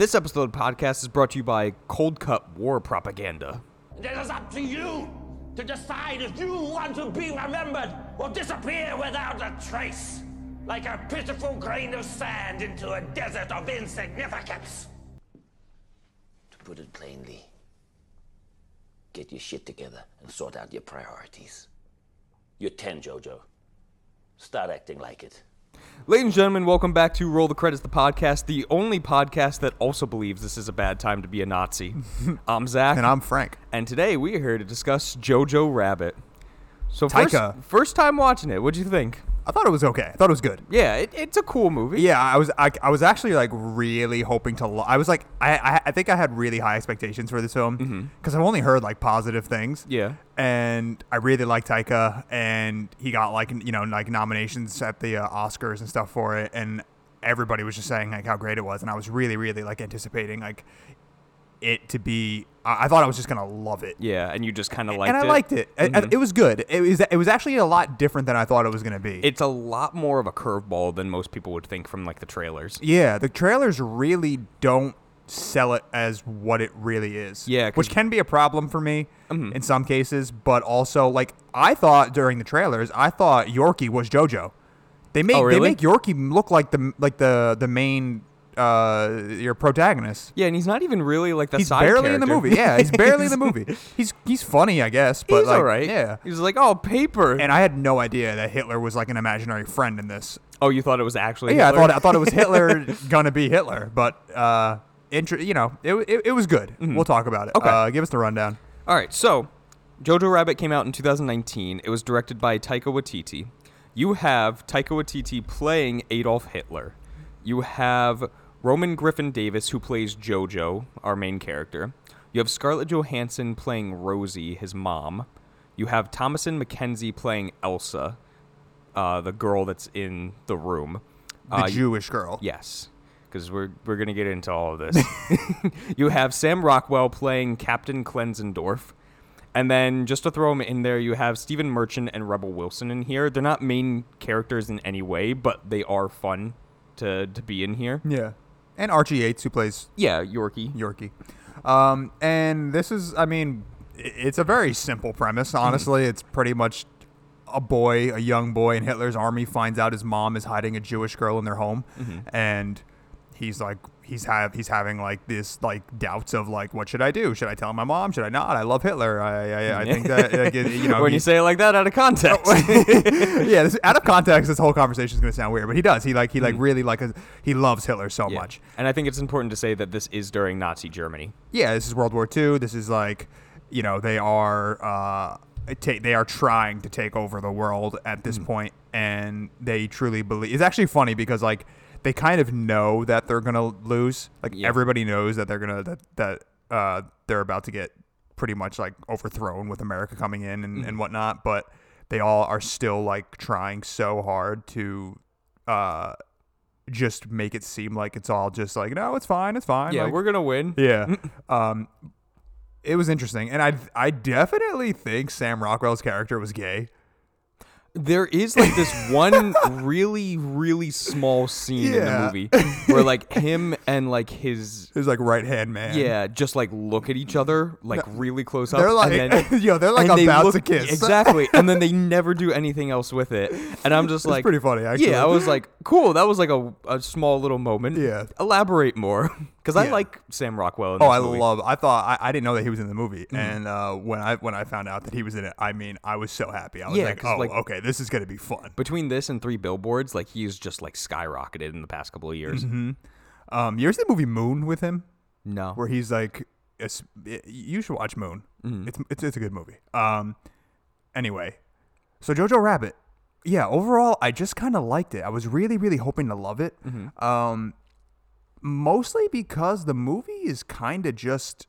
This episode of the podcast is brought to you by Cold Cut War Propaganda. It is up to you to decide if you want to be remembered or disappear without a trace, like a pitiful grain of sand into a desert of insignificance. To put it plainly, get your shit together and sort out your priorities. You're 10, Jojo. Start acting like it. Ladies and gentlemen, welcome back to Roll the Credits, the podcast, the only podcast that also believes this is a bad time to be a Nazi. I'm Zach. And I'm Frank. And today we are here to discuss Jojo Rabbit. So first, Taika. first time watching it, what'd you think? I thought it was okay. I thought it was good. Yeah, it, it's a cool movie. Yeah, I was I, I was actually like really hoping to. Lo- I was like I, I I think I had really high expectations for this film because I've only heard like positive things. Yeah. and I really liked Taika, and he got like you know like nominations at the uh, Oscars and stuff for it, and everybody was just saying like how great it was, and I was really really like anticipating like it to be. I I thought I was just gonna love it. Yeah, and you just kind of liked and I it. liked it. I- I-. It was good. It was. It was actually a lot different than I thought it was to be. It's a lot more of a curveball than most people would think from like the trailers. Yeah, the trailers really don't sell it as what it really is. Yeah, 'cause- which can be a problem for me Mhm. in some cases, but also like I thought during the trailers, I thought Yorkie was JoJo. They make Oh, really? they make Yorkie look like the like the the main uh your protagonist. Yeah, and he's not even really like the side. He's side barely in the movie. Yeah, he's barely in the movie. He's he's funny, I guess, but he's like, all right. Yeah. he's like, oh, paper. And I had no idea that Hitler was like an imaginary friend in this. oh, you thought it was actually? yeah, Hitler? I thought I thought it was Hitler gonna be Hitler, but uh, inter- you know, it, it, it was good. We'll talk about it. Mm-hmm. Okay. uh, give us the rundown. All right, so Jojo Rabbit came out in 2019. It was directed by Taika Waititi. You have Taika Waititi playing Adolf Hitler. You have Roman Griffin Davis who plays Jojo, our main character. You have Scarlett Johansson playing Rosie, his mom. You have Thomasin McKenzie playing Elsa, uh, the girl that's in the room. The Uh, you- Jewish girl. Yes, because we're we're gonna get into all of this. you have Sam Rockwell playing Captain Klenzendorf, and then just to throw him in there, you have Stephen Merchant and Rebel Wilson in here. They're not main characters in any way, but they are fun to to be in here. Yeah. And Archie Yates, who plays Yeah, Yorkie. Yorkie. Um, and this is, I mean, it's a very simple premise. Honestly, it's pretty much a boy, a young boy in Hitler's army finds out his mom is hiding a Jewish girl in their home, and he's like, he's have he's having like this like doubts of like, what should I do? Should I tell my mom? Should I not? I love Hitler. I I, I think that like, it- you know when he- you say it like that out of context. yeah, this, out of context, this whole conversation is gonna sound weird, but he does. He like he like really like a, he loves Hitler so Yeah. much. And I think it's important to say that this is during Nazi Germany. yeah, this is World War II. This is like, you know, they are uh, ta- they are trying to take over the world at this point, and they truly believe. It's actually funny because like they kind of know that they're gonna lose. Like Yeah. everybody knows that they're gonna that that uh, they're about to get pretty much like overthrown with America coming in and, and whatnot, but they all are still like trying so hard to. Uh, just make it seem like it's all just like no, it's fine, it's fine. Yeah, like, we're gonna win. yeah. um, it was interesting, and I I definitely think Sam Rockwell's character was gay. There is like this one really, really small scene Yeah. in the movie where like him and like his His like right hand man. yeah, just like look at each other like really close up. They're like, and then, yo, they're like and they about look- to kiss. Exactly, and then they never do anything else with it. And I'm just It's like, pretty funny, actually. Yeah, I was like, cool. That was like a, a small little moment. Yeah. elaborate more because I like Sam Rockwell. In Oh, this I movie. Mm-hmm. love. I thought I, I didn't know that he was in the movie, and uh, when I when I found out that he was in it, I mean, I was so happy. I was Yeah, like, oh, like- okay, this is gonna be fun. between this and Three Billboards. Like he's just like skyrocketed in the past couple of years. Mm-hmm. Um, you ever seen the movie Moon with him? No, where he's like, you should watch Moon. Mm-hmm. It's, it's it's a good movie. Um, anyway, so Jojo Rabbit, yeah. Overall, I just kind of liked it. I was really really hoping to love it. Mm-hmm. Um, mostly because the movie is kind of just,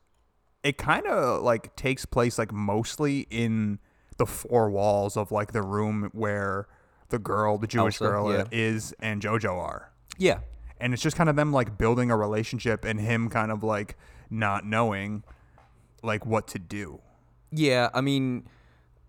it kind of like takes place like mostly in the four walls of like the room where the girl, the Jewish Elsa, girl, yeah. is and JoJo are yeah, and it's just kind of them like building a relationship and him kind of like not knowing like what to do. Yeah, I mean,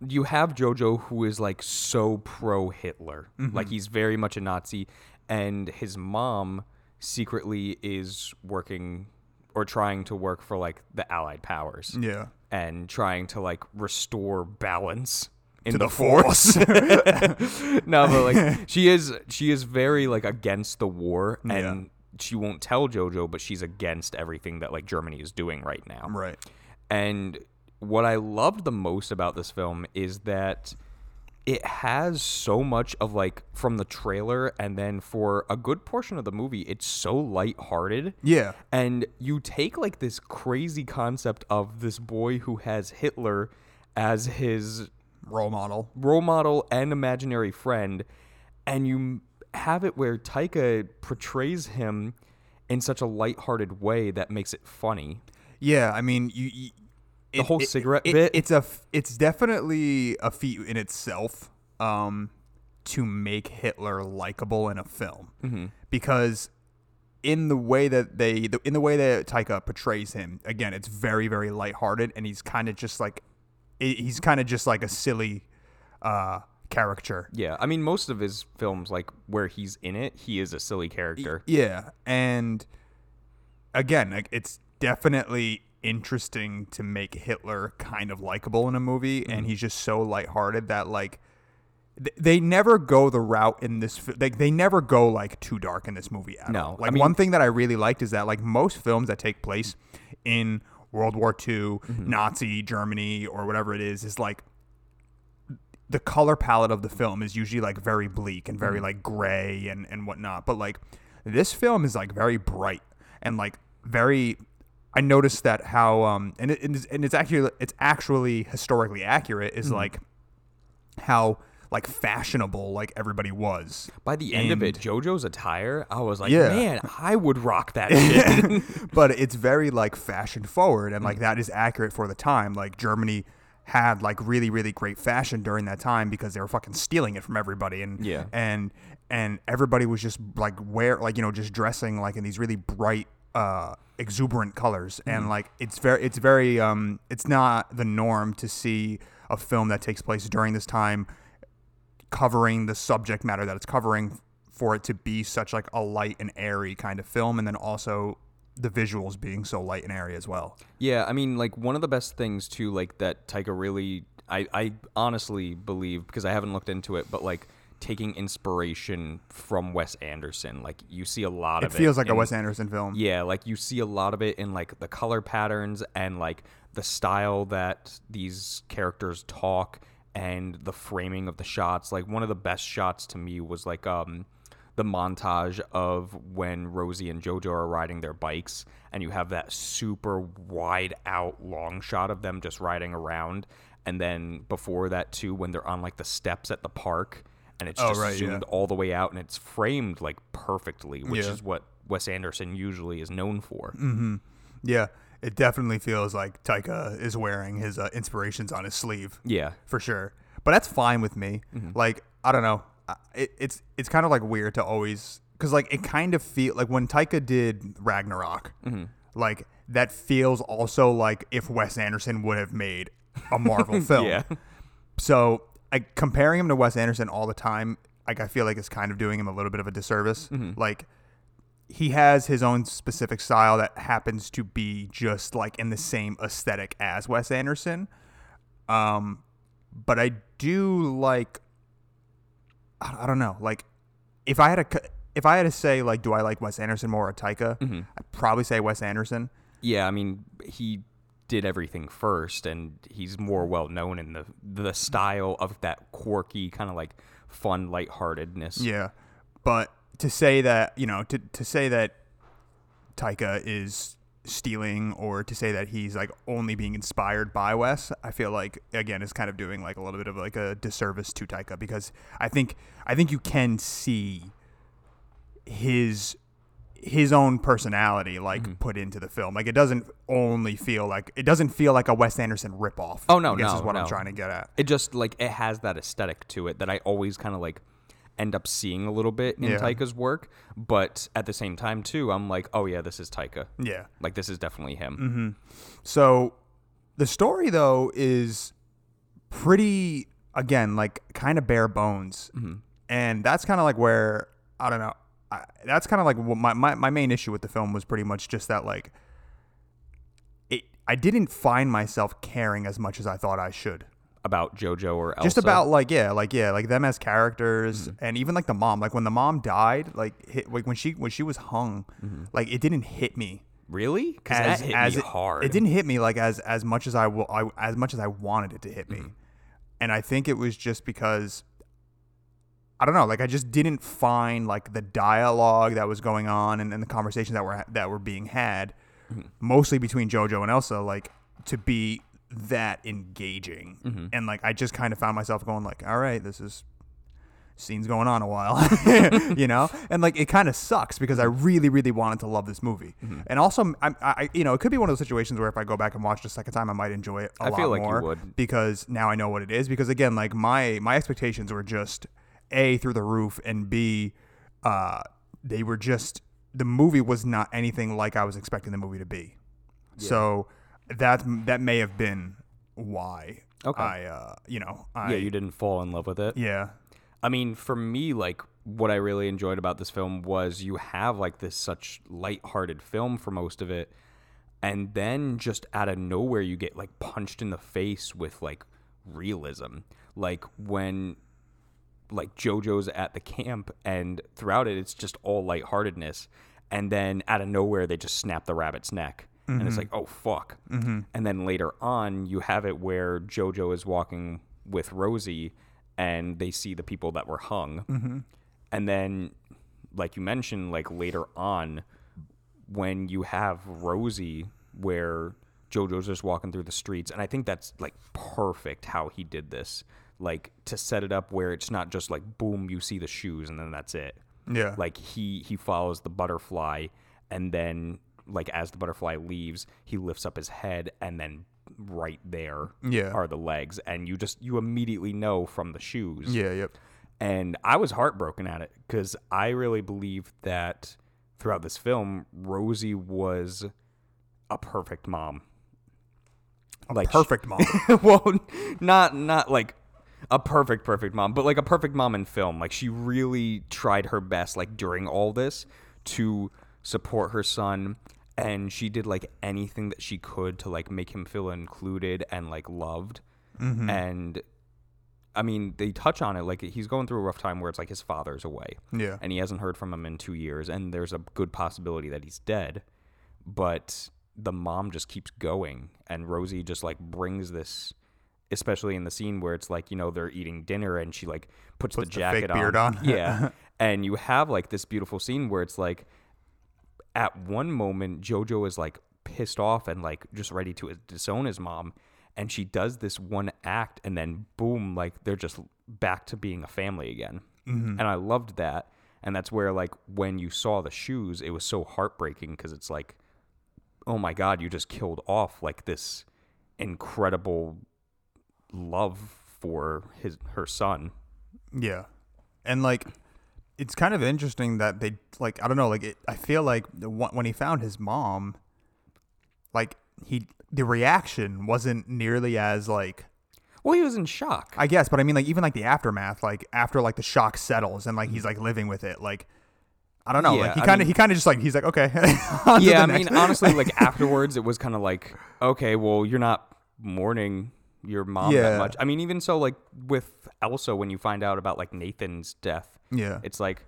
you have JoJo who is like so pro Hitler. Mm-hmm. Like he's very much a Nazi and his mom secretly is working or trying to work for like the Allied powers Yeah. and trying to like restore balance in To the, the force. no, but like she is she is very like against the war and Yeah. she won't tell Jojo, but she's against everything that like Germany is doing right now. Right. And what I loved the most about this film is that it has so much of like from the trailer and then for a good portion of the movie it's so lighthearted. Yeah. And you take like this crazy concept of this boy who has Hitler as his Role model. role model and imaginary friend, and you have it where Taika portrays him in such a lighthearted way that makes it funny. Yeah, I mean, you. you The whole cigarette it- bit? It's a. It's definitely a feat in itself. Um, to make Hitler likable in a film, Mm-hmm. because in the way that they, in the way that Taika portrays him, again, it's very, very lighthearted, and he's kind of just like, he's kind of just like a silly, uh, caricature. Yeah, I mean, most of his films, like where he's in it, he is a silly character. Yeah, and again, like it's definitely interesting to make Hitler kind of likable in a movie, Mm-hmm. and he's just so lighthearted that like th- they never go the route in this. fi- Like they never go like too dark in this movie at No, all. I Like mean- one thing that I really liked is that like most films that take place in World War II, Mm-hmm. Nazi Germany, or whatever it is, is like the color palette of the film is usually like very bleak and very like gray and and whatnot. But like this film is like very bright and like very. I noticed that how um and it, and it's, and it's actually it's actually historically accurate is like how like fashionable like everybody was. By the end of it, JoJo's attire, I was like, Yeah. man, I would rock that shit. but it's very like fashion forward and like that is accurate for the time like germany had like really really great fashion during that time because they were fucking stealing it from everybody and Yeah. and and everybody was just like wear like you know just dressing like in these really bright uh exuberant colors Mm. and like it's very it's very um it's not the norm to see a film that takes place during this time covering the subject matter that it's covering for it to be such like a light and airy kind of film and then also the visuals being so light and airy as well. Yeah, I mean, like one of the best things too, like that Taika really, I, I honestly believe because I haven't looked into it, but like taking inspiration from Wes Anderson, like you see a lot It of it. feels like a Wes Anderson film. Yeah, like you see a lot of it in like the color patterns and like the style that these characters talk and the framing of the shots. Like one of the best shots to me was like um the montage of when Rosie and Jojo are riding their bikes and you have that super wide out long shot of them just riding around and then before that too when they're on like the steps at the park and it's Oh, just right, yeah. zoomed all the way out and it's framed like perfectly, which Yeah. is what Wes Anderson usually is known for. Yeah, it definitely feels like Taika is wearing his uh, inspirations on his sleeve. Yeah. for sure. But that's fine with me. Mm-hmm. Like I don't know, it, it's it's kind of like weird to always because like it kind of feel like when Taika did Ragnarok, Mm-hmm. like that feels also like if Wes Anderson would have made a Marvel film. Yeah. So like comparing him to Wes Anderson all the time, like I feel like it's kind of doing him a little bit of a disservice. Mm-hmm. Like he has his own specific style that happens to be just like in the same aesthetic as Wes Anderson. Um, but I do like. I I don't know. Like, if I had to, if I had to say, like, do I like Wes Anderson more or Taika? I'd probably say Wes Anderson. Yeah, I mean, he did everything first and he's more well known in the the style of that quirky kind of like fun lightheartedness. Yeah, but to say that you know to to say that Taika is stealing or to say that he's like only being inspired by Wes, I feel like again is kind of doing like a little bit of like a disservice to Taika because I think I think you can see his his own personality like Mm-hmm. put into the film. Like it doesn't only feel like it doesn't feel like a Wes Anderson ripoff. Oh, no, I guess no, is what I'm trying to get at. It just like it has that aesthetic to it that I always kind of like end up seeing a little bit in Yeah. Taika's work, but at the same time too, I'm like, oh yeah, this is Taika. Yeah. Like this is definitely him. Mm-hmm. So the story though is pretty again like kind of bare bones. And that's kind of like where I don't know. I, that's kind of like what my, my my main issue with the film was pretty much just that like it I didn't find myself caring as much as I thought I should. About JoJo or Elsa. Just about like yeah, like yeah, like them as characters, Mm-hmm. and even like the mom. Like when the mom died, like hit, like when she when she was hung, like it didn't hit me really because as that hit as me it, hard. It didn't hit me like as as much as I, will, I as much as I wanted it to hit me, Mm-hmm. and I think it was just because I don't know, like I just didn't find like the dialogue that was going on and, and the conversations that were that were being had, Mm-hmm. mostly between JoJo and Elsa, like to be that engaging, Mm-hmm. and like I just kind of found myself going like, all right, this is scenes going on a while, you know, and like it kind of sucks because I really, really wanted to love this movie, Mm-hmm. and also I, I, you know, it could be one of those situations where if I go back and watch it a second time, I might enjoy it a I lot feel like you more would. because now I know what it is. Because again, like my my expectations were just a through the roof, and b, uh, they were just the movie was not anything like I was expecting the movie to be. So that that may have been why Okay. I, uh, you know, I, yeah, you didn't fall in love with it. yeah. I mean, for me, like what I really enjoyed about this film was you have like this such light-hearted film for most of it, and then just out of nowhere you get like punched in the face with like realism. Like when like JoJo's at the camp, and throughout it, it's just all lightheartedness, and then out of nowhere they just snap the rabbit's neck. And it's like, oh fuck! Mm-hmm. And then later on, you have it where JoJo is walking with Rosie, and they see the people that were hung. Mm-hmm. And then, like you mentioned, like later on, when you have Rosie, where JoJo's just walking through the streets, and I think that's like perfect how he did this, like to set it up where it's not just like boom, you see the shoes and then that's it. Yeah. Like he he follows the butterfly, and then like as the butterfly leaves, he lifts up his head, and then right there Yeah. are the legs, and you just you immediately know from the shoes Yeah, yep. and I was heartbroken at it because I really believe that throughout this film, Rosie was a perfect mom. like Perfect mom. well, not not like a perfect perfect mom, but like a perfect mom in film. Like she really tried her best, like during all this, to support her son, and she did like anything that she could to like make him feel included and like loved. Mm-hmm. And I mean, they touch on it like he's going through a rough time where it's like his father's away. Yeah. And he hasn't heard from him in two years, and there's a good possibility that he's dead. But the mom just keeps going, and Rosie just like brings this, especially in the scene where it's like, you know, they're eating dinner and she like puts, Puts the the jacket fake beard on. yeah. And you have like this beautiful scene where it's like, at one moment, JoJo is like pissed off and like just ready to disown his mom. And she does this one act, and then boom, like they're just back to being a family again. Mm-hmm. And I loved that. And that's where, like, when you saw the shoes, it was so heartbreaking because it's like, oh my God, you just killed off like this incredible love for his her son. Yeah, and like, it's kind of interesting that they like I don't know like it, I feel like the, when he found his mom, like he the reaction wasn't nearly as like Well, he was in shock. I guess, but I mean like even like the aftermath, like after like the shock settles and like he's like living with it, like I don't know, Yeah, like he kind of he kind of just like he's like okay, yeah, I mean, honestly, like afterwards, it was kind of like, okay, well, you're not mourning your mom Yeah. that much. I mean, even so, like with Elsa, when you find out about like Nathan's death, yeah, it's like,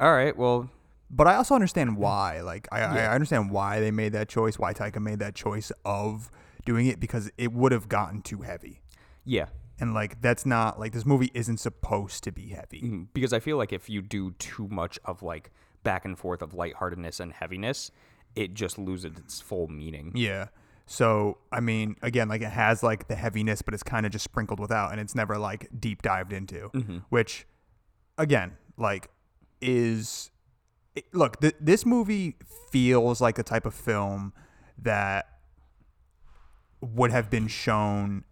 all right, well, But I also understand why. Like I, I understand why they made that choice, why Taika made that choice of doing it because it would have gotten too heavy. yeah, And like that's not like this movie isn't supposed to be heavy. Mm, because I feel like if you do too much of like back and forth of lightheartedness and heaviness, it just loses its full meaning. Yeah. So I mean, again, like it has like the heaviness, but it's kind of just sprinkled without, and it's never like deep dived into. Mm-hmm. Which, again, like is it, look. Th- this movie feels like the type of film that would have been shown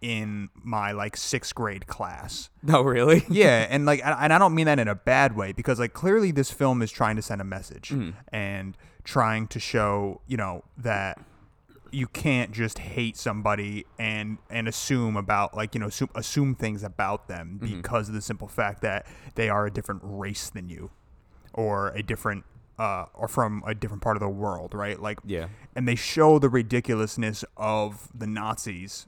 in my like sixth grade class. No, oh, really? yeah, and like, and and I don't mean that in a bad way because like clearly this film is trying to send a message mm. and trying to show you know that you can't just hate somebody and and assume about like you know assume, assume things about them mm-hmm. because of the simple fact that they are a different race than you or a different uh, or from a different part of the world, right? Like Yeah. and they show the ridiculousness of the Nazis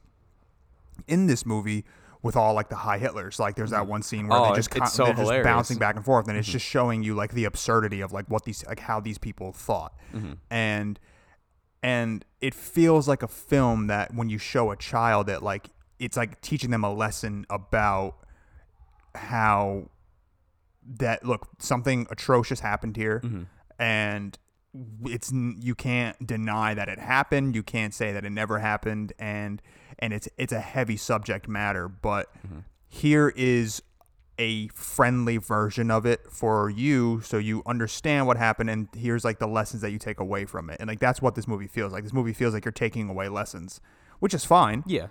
in this movie with all like the high Hitlers. Like there's that mm-hmm. one scene where Oh, they just, it's so they're just bouncing back and forth, and it's mm-hmm. just showing you like the absurdity of like what these like how these people thought, and and it feels like a film that when you show a child that like it's like teaching them a lesson about how that look something atrocious happened here mm-hmm. and it's you can't deny that it happened you can't say that it never happened and and it's it's a heavy subject matter but mm-hmm. here is a friendly version of it for you so you understand what happened and here's like the lessons that you take away from it and like that's what this movie feels like this movie feels like you're taking away lessons which is fine Yeah.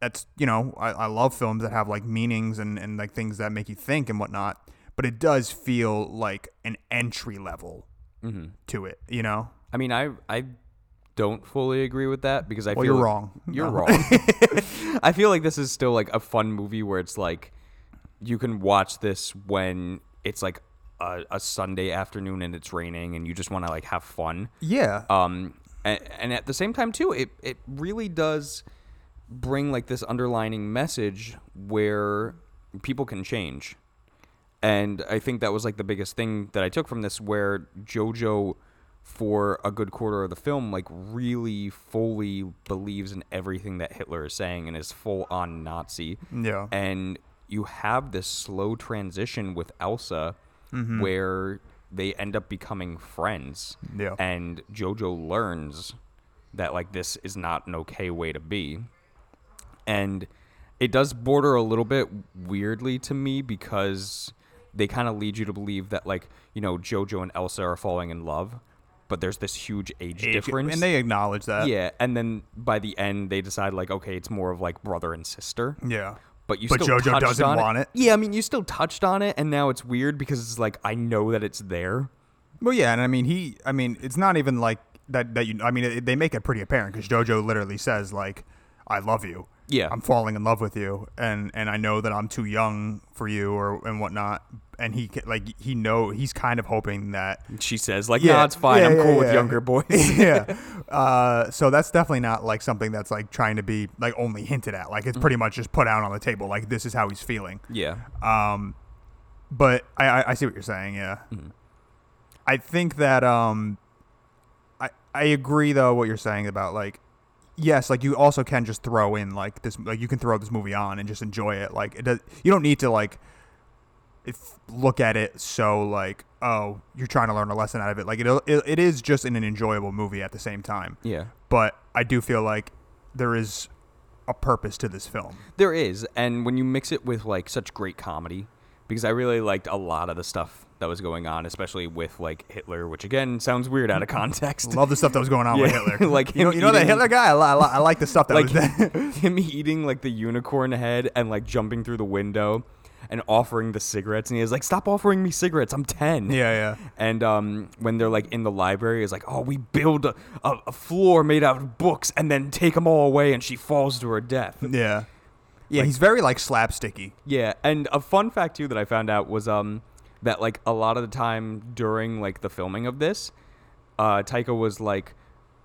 that's you know I, I love films that have like meanings and, and like things that make you think and whatnot but it does feel like an entry level Mm-hmm. to it you know I mean, I I don't fully agree with that because I Well, feel you're like- wrong. You're No. wrong. I feel like this is still like a fun movie where it's like you can watch this when it's like a, a Sunday afternoon and it's raining and you just want to like have fun. yeah Um, and, and at the same time too, it it really does bring like this underlining message where people can change. And I think that was like the biggest thing that I took from this, where JoJo, for a good quarter of the film, like really fully believes in everything that Hitler is saying and is full on Nazi. Yeah. And you have this slow transition with Elsa mm-hmm. where they end up becoming friends. Yeah. And JoJo learns that like this is not an okay way to be. And it does border a little bit weirdly to me because they kind of lead you to believe that like, you know, JoJo and Elsa are falling in love, but there's this huge age, difference. and they acknowledge that yeah, and then by the end they decide like okay, it's more of like brother and sister. yeah But you But still JoJo touched doesn't on want it. Yeah, I mean you still touched on it and now it's weird because it's like I know that it's there. well yeah and i mean he i mean it's not even like that that you i mean it, they make it pretty apparent because jojo literally says like i love you Yeah. i'm falling in love with you and and i know that i'm too young for you or and whatnot and he like he know he's kind of hoping that She says like, Yeah, "No, it's fine. yeah, I'm yeah, cool with younger boys." yeah. Uh, so that's definitely not like something that's like trying to be like only hinted at. Like it's pretty much just put out on the table. Like this is how he's feeling. yeah. Um, but I, I, I see what you're saying. Yeah. I think that um, I I agree though what you're saying about like yes, like you also can just throw in like this like you can throw this movie on and just enjoy it. Like it does. You don't need to like if look at it so like oh you're trying to learn a lesson out of it. Like it it, it is just in an enjoyable movie at the same time. Yeah. But I do feel like there is a purpose to this film. There is, and when you mix it with like such great comedy, because I really liked a lot of the stuff that was going on, especially with like Hitler, which again sounds weird out of context. Love the stuff that was going on with Hitler. like you know, you know that Hitler guy. I, li- I, like the stuff that like was there. him eating like the unicorn head and like jumping through the window and offering the cigarettes, and he was like, "Stop offering me cigarettes. I'm 10. yeah, yeah. And um, when they're like in the library, it's like, oh, we build a, a floor made out of books and then take them all away, and she falls to her death. Yeah. Yeah, he's very like slapsticky. Yeah, and a fun fact too that I found out was um that like a lot of the time during like the filming of this, uh, Taika was like,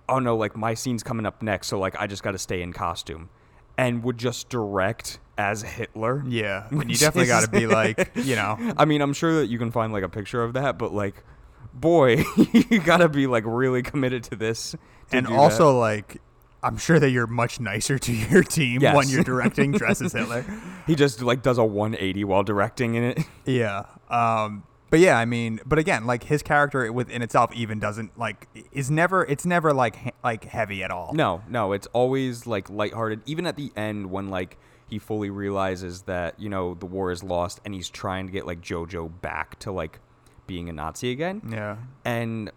oh no, like my scene's coming up next, so like I just got to stay in costume, and would just direct as Hitler. Yeah, and you definitely got to be like, you know, I mean, I'm sure that you can find like a picture of that, but like, boy, you gotta be like really committed to this. to and do that. also like, I'm sure that you're much nicer to your team when you're directing Dress as Hitler. he just like does a 180 while directing in it. Yeah. Um. But yeah, I mean, but again, like his character within itself even doesn't like is never it's never like he- like heavy at all. No, no, it's always like lighthearted. Even at the end when like he fully realizes that, you know, the war is lost and he's trying to get like Jojo back to like being a Nazi again. Yeah. And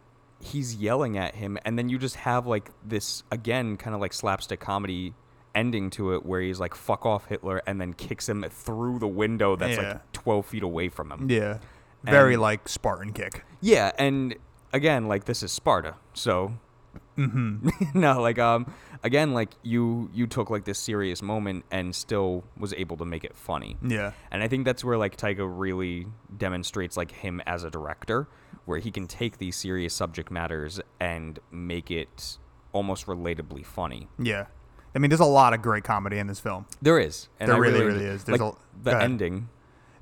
he's yelling at him and then you just have like this again kind of like slapstick comedy ending to it where he's like fuck off Hitler and then kicks him through the window that's Yeah. like 12 feet away from him. Yeah. Very And- like Spartan kick. Yeah, and again, like this is Sparta, so no, like um, again, like you you took like this serious moment and still was able to make it funny. Yeah. And I think that's where like Taika really demonstrates like him as a director, where he can take these serious subject matters and make it almost relatably funny. Yeah. I mean, there's a lot of great comedy in this film. There is, and There I really, really, really is. There's like, a- the ahead. ending.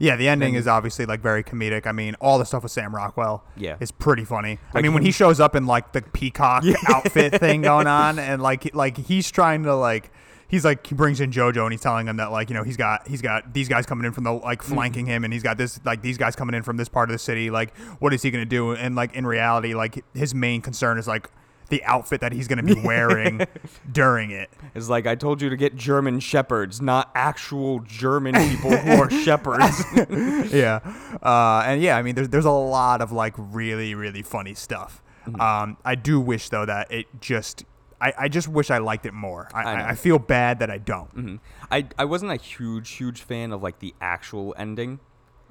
Yeah, the ending is obviously like very comedic. I mean, all the stuff with Sam Rockwell Yeah. is pretty funny. I mean, when he shows up in like the peacock outfit thing going on, and like like he's trying to like he's like he brings in JoJo and he's telling him that like you know he's got he's got these guys coming in from the like Mm-hmm. flanking him, and he's got this like these guys coming in from this part of the city. Like, what is he gonna do? And like in reality, like his main concern is like the outfit that he's gonna be wearing during it. It's like I told you to get German shepherds, not actual German people who are shepherds. yeah, uh, and yeah, I mean, there's there's a lot of like really really funny stuff. Mm-hmm. Um, I do wish though that it just, I, I just wish I liked it more. I, I. I, feel bad that I don't Mhm. I I wasn't a huge huge fan of like the actual ending.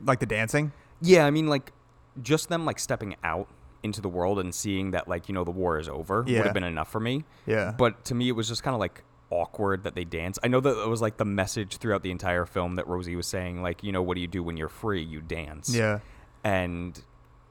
like the dancing. Yeah, I mean like just them like stepping out into the world and seeing that like you know the war is over would have been enough for me. Yeah. But to me, it was just kind of like awkward that they dance. I know that it was like the message throughout the entire film that Rosie was saying like you know what do you do when you're free? You dance. Yeah, And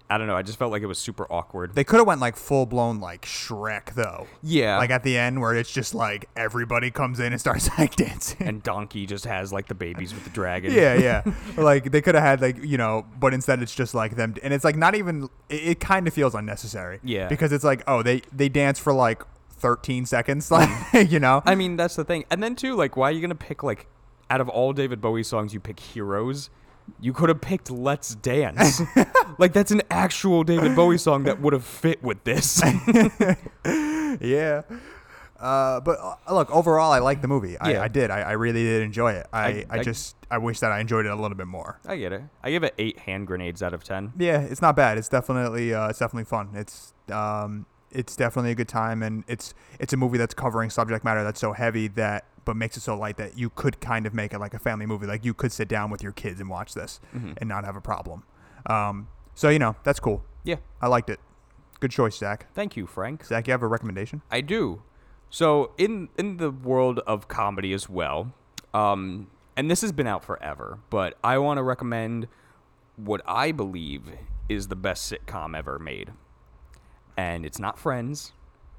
I don't know. I just felt like it was super awkward. they could have went like full blown like Shrek though. yeah. Like at the end where it's just like everybody comes in and starts like dancing. and Donkey just has like the babies with the dragon. yeah, yeah. like they could have had like you know, but instead it's just like them, and it's like not even. It, it kind of feels unnecessary. Yeah. because it's like oh they they dance for like 13 seconds, like you know. I mean, that's the thing. And then too, like, why are you gonna pick like out of all David Bowie songs, you pick Heroes? You could have picked Let's Dance. like that's an actual David Bowie song that would have fit with this. yeah. Uh, but uh, look, overall, I liked the movie. I, Yeah. I did. I, I really did enjoy it. I, I, I- just I wish that I enjoyed it a little bit more. I get it. I give it eight hand grenades out of ten. Yeah, it's not bad. It's definitely uh, it's definitely fun. It's um it's definitely a good time, and it's it's a movie that's covering subject matter that's so heavy that but makes it so light that you could kind of make it like a family movie. Like you could sit down with your kids and watch this and not have a problem. Um, so you know that's cool. Yeah. I liked it. Good choice, Zach. Thank you, Frank. Zach, you have a recommendation? I do. So in in the world of comedy as well, um, and this has been out forever, but I want to recommend what I believe is the best sitcom ever made. And it's not Friends,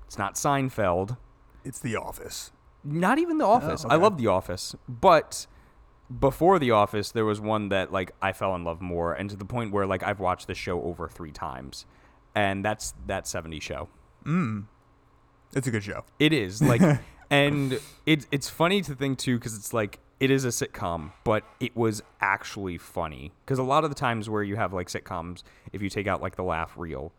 it's not Seinfeld, It's The Office. Not even The oh, Office. I okay. love The Office, but before The Office, there was one that like I fell in love more, and to the point where like I've watched the show over three times, and that's that '70s show. Mm. It's a good show. It is like, and it's it's funny to think too because it's like it is a sitcom, but it was actually funny because a lot of the times where you have like sitcoms, if you take out like the laugh reel,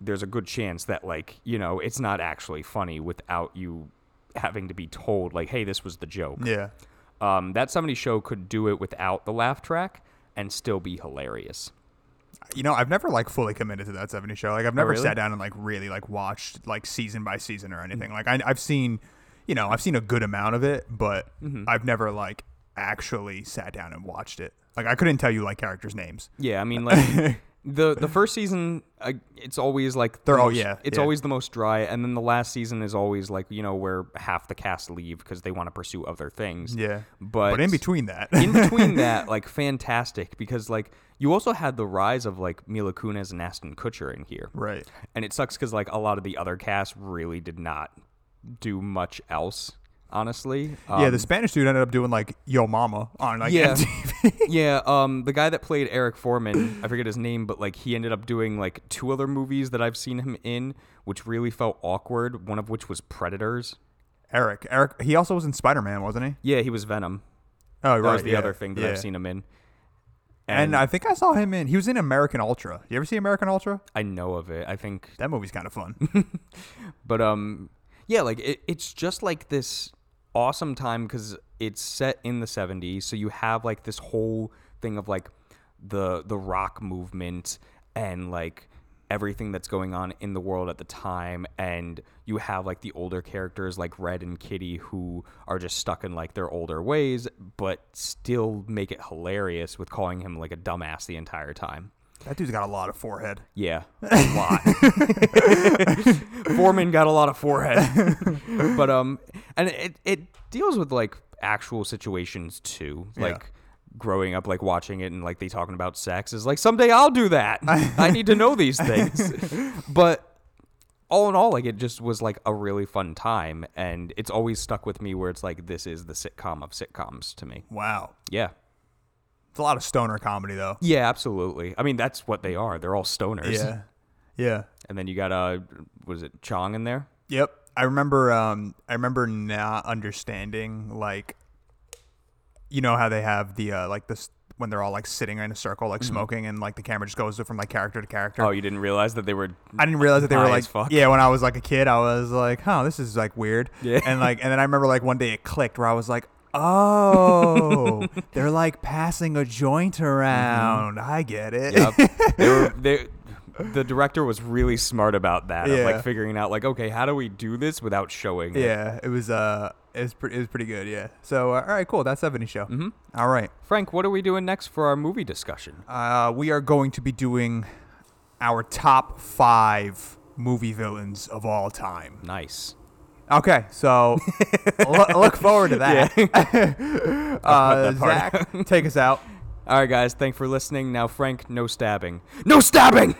there's a good chance that like you know it's not actually funny without you having to be told like, hey, this was the joke. Yeah. Um, that somebody show could do it without the laugh track and still be hilarious. You know, I've never like fully committed to that 70 show. Like I've never Oh, really? sat down and like really like watched like season by season or anything. Like I, I've seen, you know, I've seen a good amount of it, but Mm-hmm. I've never like actually sat down and watched it. Like I couldn't tell you like characters' names. Yeah, I mean, like the the first season, uh, it's always like the They're- oh, yeah, it's yeah. always the most dry, and then the last season is always like you know where half the cast leave because they want to pursue other things. Yeah, but but in between that, in between that, like fantastic because like you also had the rise of like Mila Kunis and Ashton Kutcher in here, right? and it sucks because like a lot of the other cast really did not do much else. Honestly, yeah, Um, the Spanish dude ended up doing like Yo Momma on like Yeah. MTV. yeah, um, the guy that played Eric Forman, I forget his name, but like he ended up doing like two other movies that I've seen him in, which really felt awkward. One of which was Predators. Eric, Eric, he also was in Spider Man, wasn't he? Yeah, he was Venom. Oh, That right. was the yeah, other thing that yeah. I've seen him in. And I think I saw him in. He was in American Ultra. You ever see American Ultra? I know of it. I think, That movie's kind of fun. but um, yeah, like it, it's just like this awesome time because it's set in the '70s, so you have like this whole thing of like the the rock movement and like everything that's going on in the world at the time and you have like the older characters like Red and Kitty who are just stuck in like their older ways but still make it hilarious with calling him like a dumbass the entire time. That dude's got a lot of forehead. Yeah, a lot. Forman got a lot of forehead, but um, and it it deals with like actual situations too, Yeah. like growing up like watching it and like they talking about sex is like someday I'll do that. I need to know these things. but all in all, like it just was like a really fun time, and it's always stuck with me where it's like this is the sitcom of sitcoms to me. Wow. Yeah. It's a lot of stoner comedy though. Yeah, absolutely. I mean, that's what they are. They're all stoners. Yeah. Yeah. And then you got uh, was it Chong in there? Yep. I remember um I remember not understanding like you know how they have the uh like this when they're all like sitting in a circle like smoking and like the camera just goes from like character to character. Mm-hmm. Oh, you didn't realize that they were. I didn't realize that they were like fuck. yeah. When I was like a kid, I was like, "Huh, this is like weird." Yeah. And like, and then I remember like one day it clicked where I was like, "Oh, they're like passing a joint around. I get it." Mm-hmm. Yep. they were. They, the director was really smart about that. Of Yeah. like figuring out like, okay, how do we do this without showing? it? Yeah, it was uh, it was pretty, it was pretty good. Yeah. So uh, all right, cool. That's Seventy Show. Mm-hmm. All right. Frank, what are we doing next for our movie discussion? Uh, we are going to be doing our top five movie villains of all time. Nice. Okay, so look, look forward to that. uh, that Zach, take us out. All right, guys. Thanks for listening. Now, Frank, no stabbing. No stabbing.